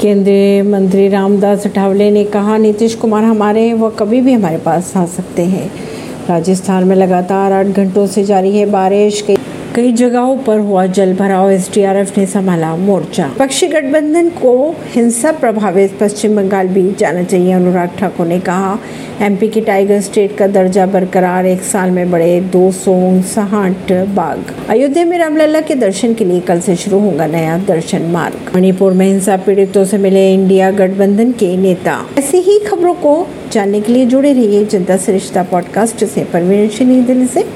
केंद्रीय मंत्री रामदास अठावले ने कहा, नीतीश कुमार हमारे हैं वह कभी भी हमारे पास आ सकते हैं। राजस्थान में लगातार आठ घंटों से जारी है बारिश। कई कई जगहों पर हुआ जल भराव एसडीआरएफ ने संभाला मोर्चा। पक्षी गठबंधन को हिंसा प्रभावित पश्चिम बंगाल भी जाना चाहिए, अनुराग ठाकुर ने कहा। एमपी की टाइगर स्टेट का दर्जा बरकरार, एक साल में बढ़े दो सौ उनसठ बाघ। अयोध्या में रामलला के दर्शन के लिए कल से शुरू होगा नया दर्शन मार्ग। मणिपुर में हिंसा पीड़ितों से मिले इंडिया गठबंधन के नेता। ऐसी ही खबरों को जानने के लिए जुड़े रहिए जनता से रिश्ता पॉडकास्ट से, परवीन दिल्ली से।